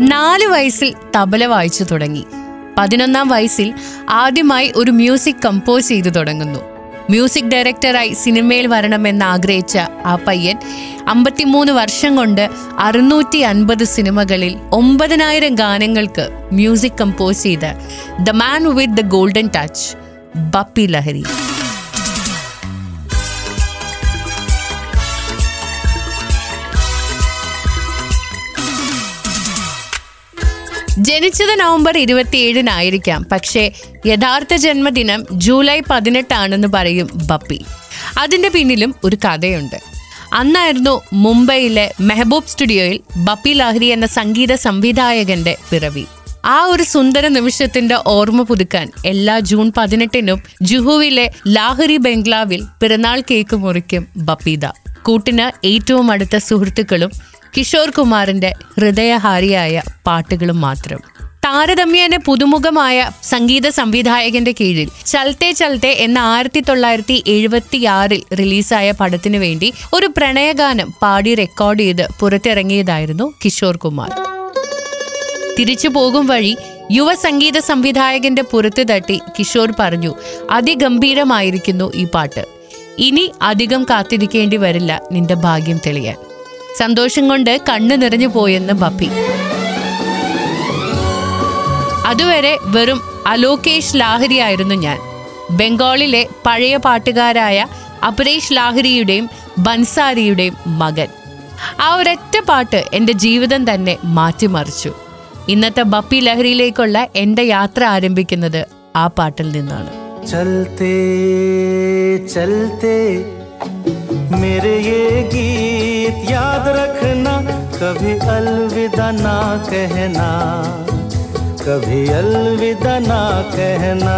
നാല് വയസ്സിൽ തബല വായിച്ചു തുടങ്ങി. പതിനൊന്നാം വയസ്സിൽ ആദ്യമായി ഒരു മ്യൂസിക് കമ്പോസ് ചെയ്തു തുടങ്ങുന്നു. മ്യൂസിക് ഡയറക്ടറായി സിനിമയിൽ വരണമെന്ന് ആഗ്രഹിച്ച ആ പയ്യൻ അമ്പത്തിമൂന്ന് വർഷം കൊണ്ട് അറുന്നൂറ്റി അൻപത് സിനിമകളിൽ ഒമ്പതിനായിരം ഗാനങ്ങൾക്ക് മ്യൂസിക് കമ്പോസ് ചെയ്ത the man with the golden touch Bappi Lahiri. ജനിച്ചത് നവംബർ ഇരുപത്തിയേഴിനായിരിക്കാം. പക്ഷേ യഥാർത്ഥ ജന്മദിനം ജൂലൈ പതിനെട്ടാണെന്ന് പറയും ബപ്പി. അതിന്റെ പിന്നിലും ഒരു കഥയുണ്ട്. അന്നായിരുന്നു മുംബൈയിലെ മെഹബൂബ് സ്റ്റുഡിയോയിൽ ബപ്പി ലാഹരി എന്ന സംഗീത സംവിധായകന്റെ പിറവി. ആ ഒരു സുന്ദര നിമിഷത്തിന്റെ ഓർമ്മ പുതുക്കാൻ എല്ലാ ജൂൺ പതിനെട്ടിനും ജുഹുവിലെ ലാഹരി ബംഗ്ലാവിൽ പിറന്നാൾ കേക്ക് മുറിക്കും ബപ്പീദ. കൂട്ടിന് ഏറ്റവും അടുത്ത സുഹൃത്തുക്കളും കിഷോർ കുമാറിന്റെ ഹൃദയഹാരിയായ പാട്ടുകളും മാത്രം. താരതമ്യേന പുതുമുഖമായ സംഗീത സംവിധായകന്റെ കീഴിൽ ചൽത്തെ ചൽത്തെ എന്ന ആയിരത്തി തൊള്ളായിരത്തി എഴുപത്തിയാറിൽ റിലീസായ പടത്തിനു വേണ്ടി ഒരു പ്രണയഗാനം പാടി റെക്കോർഡ് ചെയ്ത് പുറത്തിറങ്ങിയതായിരുന്നു കിഷോർ കുമാർ. തിരിച്ചു പോകും വഴി യുവ സംഗീത സംവിധായകന്റെ പുറത്ത് തട്ടി കിഷോർ പറഞ്ഞു അതിഗംഭീരമായിരിക്കുന്നു ഈ പാട്ട്. ഇനി അധികം കാത്തിരിക്കേണ്ടി വരില്ല നിന്റെ ഭാഗ്യം തെളിയാൻ. സന്തോഷം കൊണ്ട് കണ്ണു നിറഞ്ഞു പോയെന്ന് ബപ്പി അതുവരെ വെറും അലോകേഷ് ലാഹരിയായിരുന്നു ഞാൻ. ബംഗാളിലെ പഴയ പാട്ടുകാരായ അപരേഷ് ലാഹരിയുടെയും ബൻസാരിയുടെയും മകൻ. ആ ഒരൊറ്റ പാട്ട് എന്റെ ജീവിതം തന്നെ മാറ്റിമറിച്ചു. ഇന്നത്തെ ബപ്പി ലഹരിയിലേക്കുള്ള എന്റെ യാത്ര ആരംഭിക്കുന്നത് ആ പാട്ടിൽ നിന്നാണ്. ചലത്തേ ചലത്തേ मेरे ये गीत याद रखना कभी अलविदा ना कहना कभी अलविदा ना कहना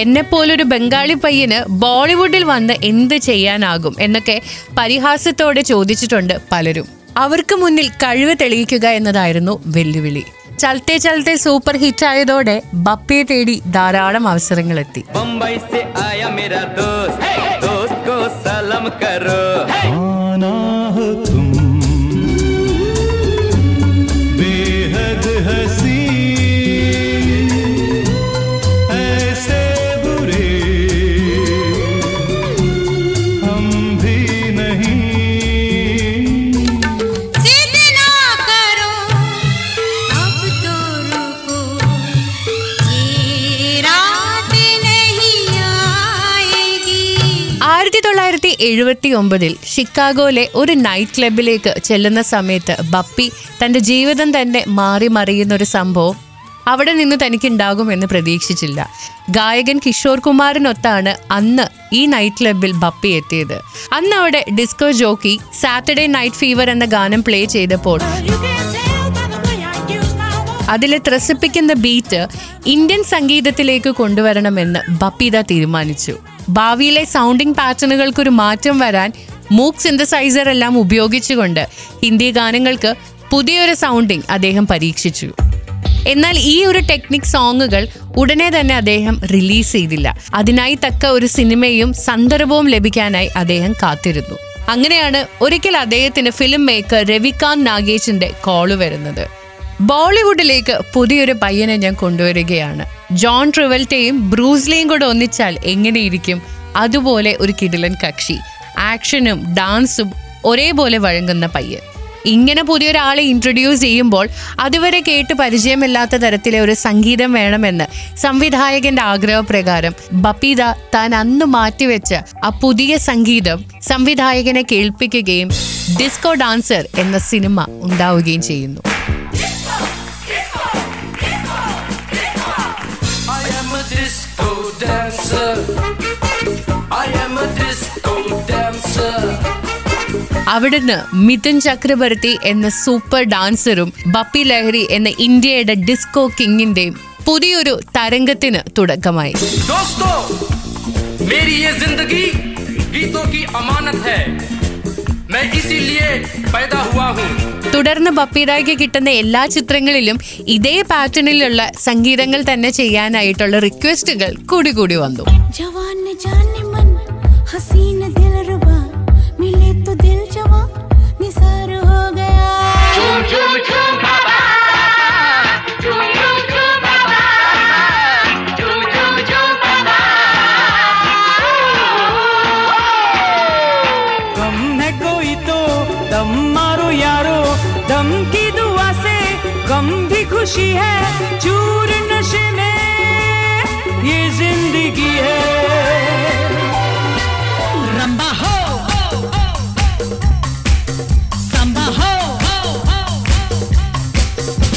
എന്നെപ്പോലൊരു ബംഗാളി പയ്യന് ബോളിവുഡിൽ വന്ന് എന്ത് ചെയ്യാനാകും എന്നൊക്കെ പരിഹാസത്തോടെ ചോദിച്ചിട്ടുണ്ട് പലരും അവർക്ക് മുന്നിൽ കഴിവ് തെളിയിക്കുക എന്നതായിരുന്നു വെല്ലുവിളി ചലത്തെ ചലത്തെ സൂപ്പർ ഹിറ്റ് ആയതോടെ ബപ്പയെ തേടി ധാരാളം അവസരങ്ങളെത്തി बम्बई कलम करो hey! എഴുപത്തി ഒമ്പതിൽ ഷിക്കാഗോയിലെ ഒരു നൈറ്റ് ക്ലബിലേക്ക് ചെല്ലുന്ന സമയത്ത് ബപ്പി തന്റെ ജീവിതം തന്നെ മാറി മറിയുന്ന ഒരു സംഭവം അവിടെ നിന്ന് തനിക്കുണ്ടാകുമെന്ന് പ്രതീക്ഷിച്ചില്ല. ഗായകൻ കിഷോർ കുമാറിനൊത്താണ് അന്ന് ഈ നൈറ്റ് ക്ലബിൽ ബപ്പി എത്തിയത്. അന്ന് അവിടെ disco jockey Saturday night fever എന്ന ഗാനം പ്ലേ ചെയ്തപ്പോൾ അതിലെ ത്രസിപ്പിക്കുന്ന ബീറ്റ് ഇന്ത്യൻ സംഗീതത്തിലേക്ക് കൊണ്ടുവരണമെന്ന് ബപ്പീത തീരുമാനിച്ചു. ഭാവിയിലെ സൗണ്ടിങ് പാറ്റേണുകൾക്കൊരു മാറ്റം വരാൻ മൂക്ക് സിന്തസൈസർ എല്ലാം ഉപയോഗിച്ചുകൊണ്ട് ഹിന്ദി ഗാനങ്ങൾക്ക് പുതിയൊരു സൗണ്ടിങ് അദ്ദേഹം പരീക്ഷിച്ചു. എന്നാൽ ഈ ഒരു ടെക്നിക് സോങ്ങുകൾ ഉടനെ തന്നെ അദ്ദേഹം റിലീസ് ചെയ്തില്ല. അതിനായി തക്ക ഒരു സിനിമയും സന്ദർഭവും ലഭിക്കാനായി അദ്ദേഹം കാത്തിരുന്നു. അങ്ങനെയാണ് ഒരിക്കൽ അദ്ദേഹത്തിന് ഫിലിം മേക്കർ രവികാന്ത് നാഗേഷിന്റെ കോൾ വരുന്നത്. ബോളിവുഡിലേക്ക് പുതിയൊരു പയ്യനെ ഞാൻ കൊണ്ടുവരികയാണ്. ജോൺ ട്രിവൽറ്റയും ബ്രൂസ്ലിയും കൂടെ ഒന്നിച്ചാൽ എങ്ങനെയിരിക്കും? അതുപോലെ ഒരു കിടിലൻ കക്ഷി. ആക്ഷനും ഡാൻസും ഒരേപോലെ വഴങ്ങുന്ന പയ്യൻ. ഇങ്ങനെ പുതിയൊരാളെ ഇൻട്രൊഡ്യൂസ് ചെയ്യുമ്പോൾ അതുവരെ കേട്ട് പരിചയമില്ലാത്ത തരത്തിലെ ഒരു സംഗീതം വേണമെന്ന് സംവിധായകന്റെ ആഗ്രഹപ്രകാരം ബപ്പീത താൻ അന്ന് മാറ്റിവെച്ച ആ പുതിയ സംഗീതം സംവിധായകനെ കേൾപ്പിക്കുകയും ഡിസ്കോ ഡാൻസർ എന്ന സിനിമ ഉണ്ടാവുകയും ചെയ്യുന്നു. അവിടുന്ന് മിഥുൻ ചക്രവർത്തി എന്ന സൂപ്പർ ഡാൻസറും ബപ്പി ലഹരി എന്ന ഇന്ത്യയുടെ ഡിസ്കോ കിങ്ങിന്റെയും പുതിയൊരു തരംഗത്തിന് തുടക്കമായി. തുടർന്ന് ബപ്പീറായ്ക്ക് കിട്ടുന്ന എല്ലാ ചിത്രങ്ങളിലും ഇതേ പാറ്റേണിലുള്ള സംഗീതങ്ങൾ തന്നെ ചെയ്യാനായിട്ടുള്ള റിക്വസ്റ്റുകൾ കൂടി കൂടി വന്നു. ജവാൻ खुशी है चूर नशे में ये जिंदगी है रंबा हो संबा हो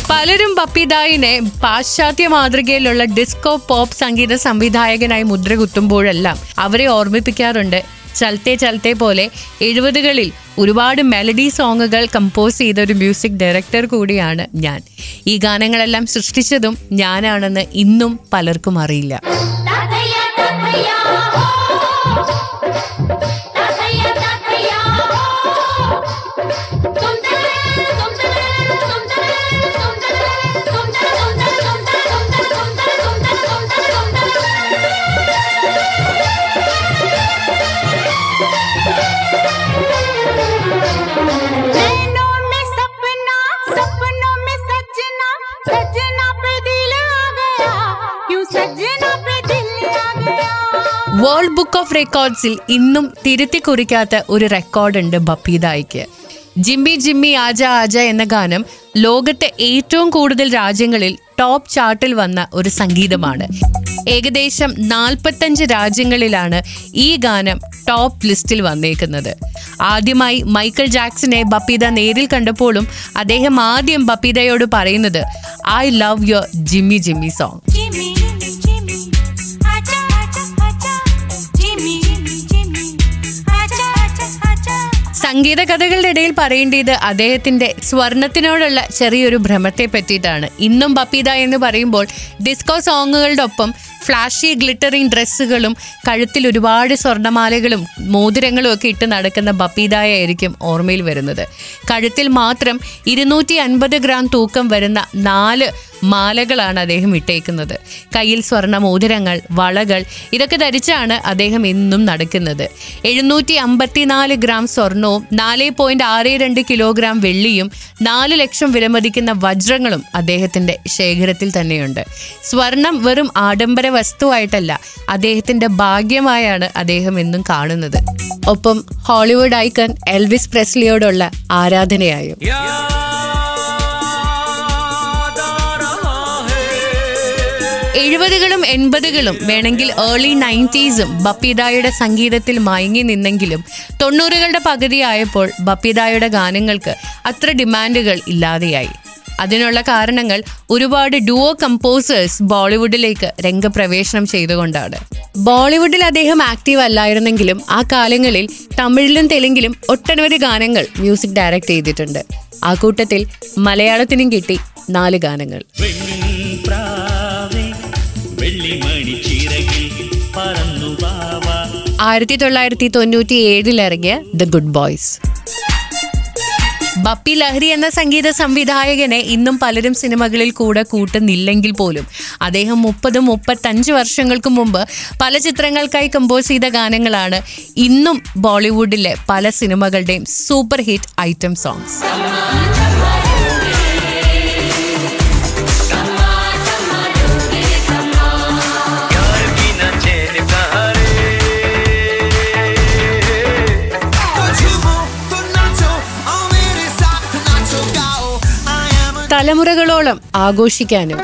പലരും ബപ്പിദായിനെ പാശ്ചാത്യ മാതൃകയിലുള്ള ഡിസ്കോ പോപ്പ് സംഗീത സംവിധായകനായി മുദ്ര കുത്തുമ്പോഴെല്ലാം അവരെ ഓർമ്മിപ്പിക്കാറുണ്ട് ചലത്തെ ചലത്തെ പോലെ എഴുപതുകളിൽ ഒരുപാട് മെലഡി സോങ്ങുകൾ കമ്പോസ് ചെയ്ത ഒരു മ്യൂസിക് ഡയറക്ടർ കൂടിയാണ് ഞാൻ. ഈ ഗാനങ്ങളെല്ലാം സൃഷ്ടിച്ചതും ഞാനാണെന്ന് ഇന്നും പലർക്കും അറിയില്ല. റെക്കോർഡ്സിൽ ഇന്നും തിരുത്തി കുറിക്കാത്ത ഒരു റെക്കോർഡുണ്ട് ബപ്പീദായിക്ക് ജിമ്മി ജിമ്മി ആജ ആജ എന്ന ഗാനം ലോകത്തെ ഏറ്റവും കൂടുതൽ രാജ്യങ്ങളിൽ ടോപ്പ് ചാർട്ടിൽ വന്ന ഒരു സംഗീതമാണ്. ഏകദേശം നാൽപ്പത്തഞ്ച് രാജ്യങ്ങളിലാണ് ഈ ഗാനം ടോപ്പ് ലിസ്റ്റിൽ വന്നേക്കുന്നത്. ആദ്യമായി മൈക്കിൾ ജാക്സനെ ബപ്പീദ നേരിൽ കണ്ടപ്പോഴും അദ്ദേഹം ആദ്യം ബപ്പീദയോട് പറയുന്നത് I love your Jimmy Jimmy song സംഗീത കഥകളുടെ ഇടയിൽ പറയേണ്ടത് അദ്ദേഹത്തിന്റെ സ്വർണത്തിനോടുള്ള ചെറിയൊരു ഭ്രമത്തെ പറ്റിയിട്ടാണ്. ഇന്നും ബപ്പീദ എന്ന് പറയുമ്പോൾ ഡിസ്കോ സോങ്ങുകളുടെ ഒപ്പം ഫ്ലാഷി ഗ്ലിറ്ററിംഗ് ഡ്രസ്സുകളും കഴുത്തിൽ ഒരുപാട് സ്വർണമാലകളും മോതിരങ്ങളും ഒക്കെ ഇട്ട് നടക്കുന്ന ബപ്പീതായായിരിക്കും ഓർമ്മയിൽ വരുന്നത്. കഴുത്തിൽ മാത്രം ഇരുന്നൂറ്റി അൻപത് ഗ്രാം തൂക്കം വരുന്ന നാല് മാലകളാണ് അദ്ദേഹം ഇട്ടേക്കുന്നത്. കയ്യിൽ സ്വർണ മോതിരങ്ങൾ വളകൾ ഇതൊക്കെ ധരിച്ചാണ് അദ്ദേഹം എന്നും നടക്കുന്നത്. എഴുന്നൂറ്റി അമ്പത്തിനാല് ഗ്രാം സ്വർണവും നാല് പോയിന്റ് ആറ് രണ്ട് കിലോഗ്രാം വെള്ളിയും നാല് ലക്ഷം വിലമതിക്കുന്ന വജ്രങ്ങളും അദ്ദേഹത്തിന്റെ ശേഖരത്തിൽ തന്നെയുണ്ട്. സ്വർണം വെറും ആഡംബര വസ്തുവായിട്ടല്ല അദ്ദേഹത്തിന്റെ ഭാഗ്യമായാണ് അദ്ദേഹം എന്നും കാണുന്നത്. ഒപ്പം ഹോളിവുഡ് ഐക്കൺ എൽവിസ് പ്രെസ്ലിയോടുള്ള ആരാധനയായും. എഴുപതുകളും എൺപതുകളും വേണമെങ്കിൽ ഏർലി നയന്റീസും ബപ്പിദായുടെ സംഗീതത്തിൽ മയങ്ങി നിന്നെങ്കിലും തൊണ്ണൂറുകളുടെ പകുതിയായപ്പോൾ ബപ്പിദായുടെ ഗാനങ്ങൾക്ക് അത്ര ഡിമാൻഡുകൾ ഇല്ലാതെയായി. അതിനുള്ള കാരണങ്ങൾ ഒരുപാട് ഡുവോ കമ്പോസേഴ്സ് ബോളിവുഡിലേക്ക് രംഗപ്രവേശനം ചെയ്തുകൊണ്ടാണ്. ബോളിവുഡിൽ അദ്ദേഹം ആക്റ്റീവ് അല്ലായിരുന്നെങ്കിലും ആ കാലങ്ങളിൽ തമിഴിലും തെലുങ്കിലും ഒട്ടനവധി ഗാനങ്ങൾ മ്യൂസിക് ഡയറക്റ്റ് ചെയ്തിട്ടുണ്ട്. ആ കൂട്ടത്തിൽ മലയാളത്തിനും കിട്ടി നാല് ഗാനങ്ങൾ. ആയിരത്തി തൊള്ളായിരത്തി തൊണ്ണൂറ്റി ഏഴിൽ ഇറങ്ങിയ ദ ഗുഡ് ബോയ്സ് ബപ്പി ലഹരി എന്ന സംഗീത സംവിധായകനെ ഇന്നും പലരും സിനിമകളിൽ കൂടെ കൂട്ടുന്നില്ലെങ്കിൽ പോലും. അദ്ദേഹം മുപ്പതും മുപ്പത്തഞ്ച് വർഷങ്ങൾക്ക് മുമ്പ് പല ചിത്രങ്ങൾക്കായി കമ്പോസ് ചെയ്ത ഗാനങ്ങളാണ് ഇന്നും ബോളിവുഡിലെ പല സിനിമകളുടെയും സൂപ്പർ ഹിറ്റ് ഐറ്റം സോങ്സ് തലമുറകളോളം ആഘോഷിക്കാനും.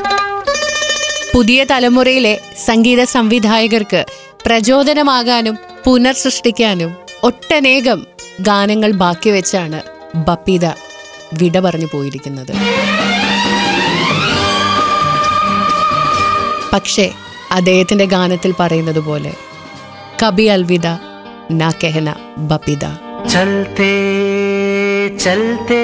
പുതിയ തലമുറയിലെ സംഗീത സംവിധായകർക്ക് പ്രചോദനമാകാനും പുനർസൃഷ്ടിക്കാനും ഒട്ടനേകം ഗാനങ്ങൾ ബാക്കി വെച്ചാണ് ബപ്പിത വിട പറഞ്ഞു പോയിരിക്കുന്നത്. പക്ഷേ അദ്ദേഹത്തിന്റെ ഗാനത്തിൽ പറയുന്നത് പോലെ കബി അൽവിദ ന കെഹന ബപ്പിദ ചലത്തെ ചലത്തെ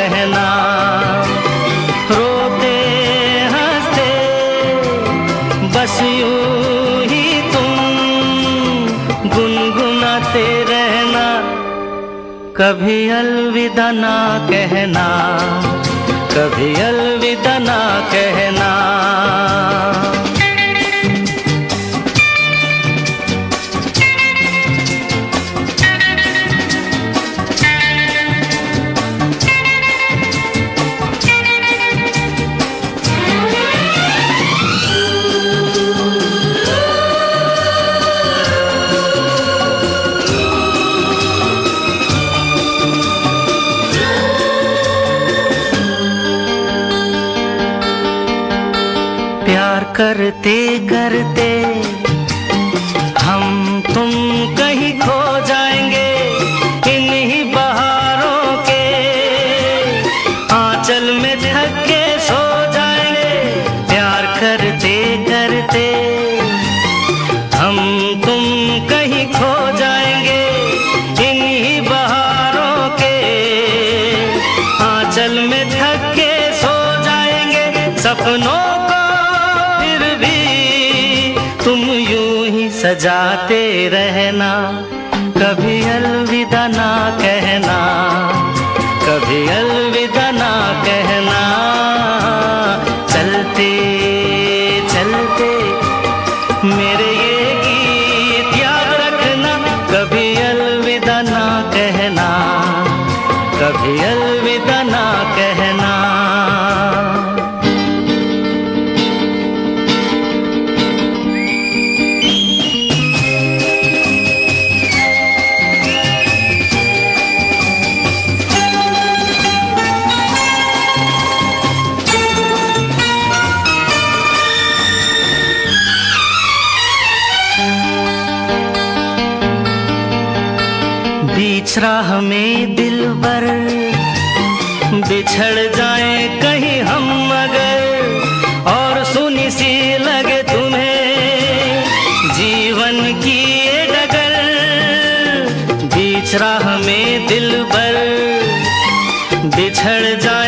कभी अलविदा ना कहना कभी अलविदा ना कहना। करते करते हम तुम कहीं खो जाते रहना। राह में दिल बर बिछड़ जाए कहीं हम मगर, और सुनी सी लगे तुम्हें जीवन की ये डगर। बीच राह में दिल बर बिछड़ जाए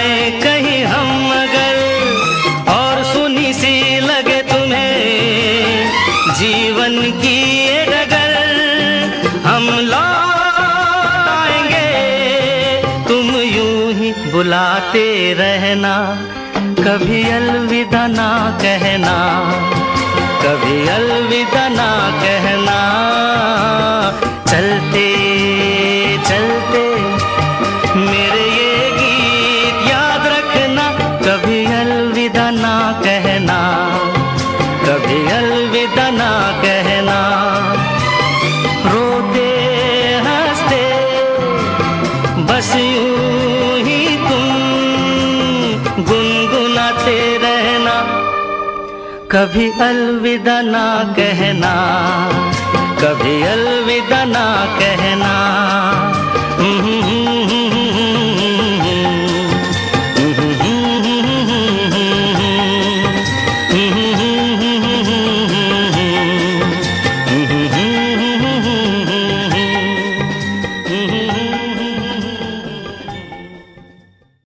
बुलाते रहना कभी अलविदा ना कहना कभी अलविदा ना कहना चलते कभी अलविदा ना कहना कभी अलविदा ना कहना।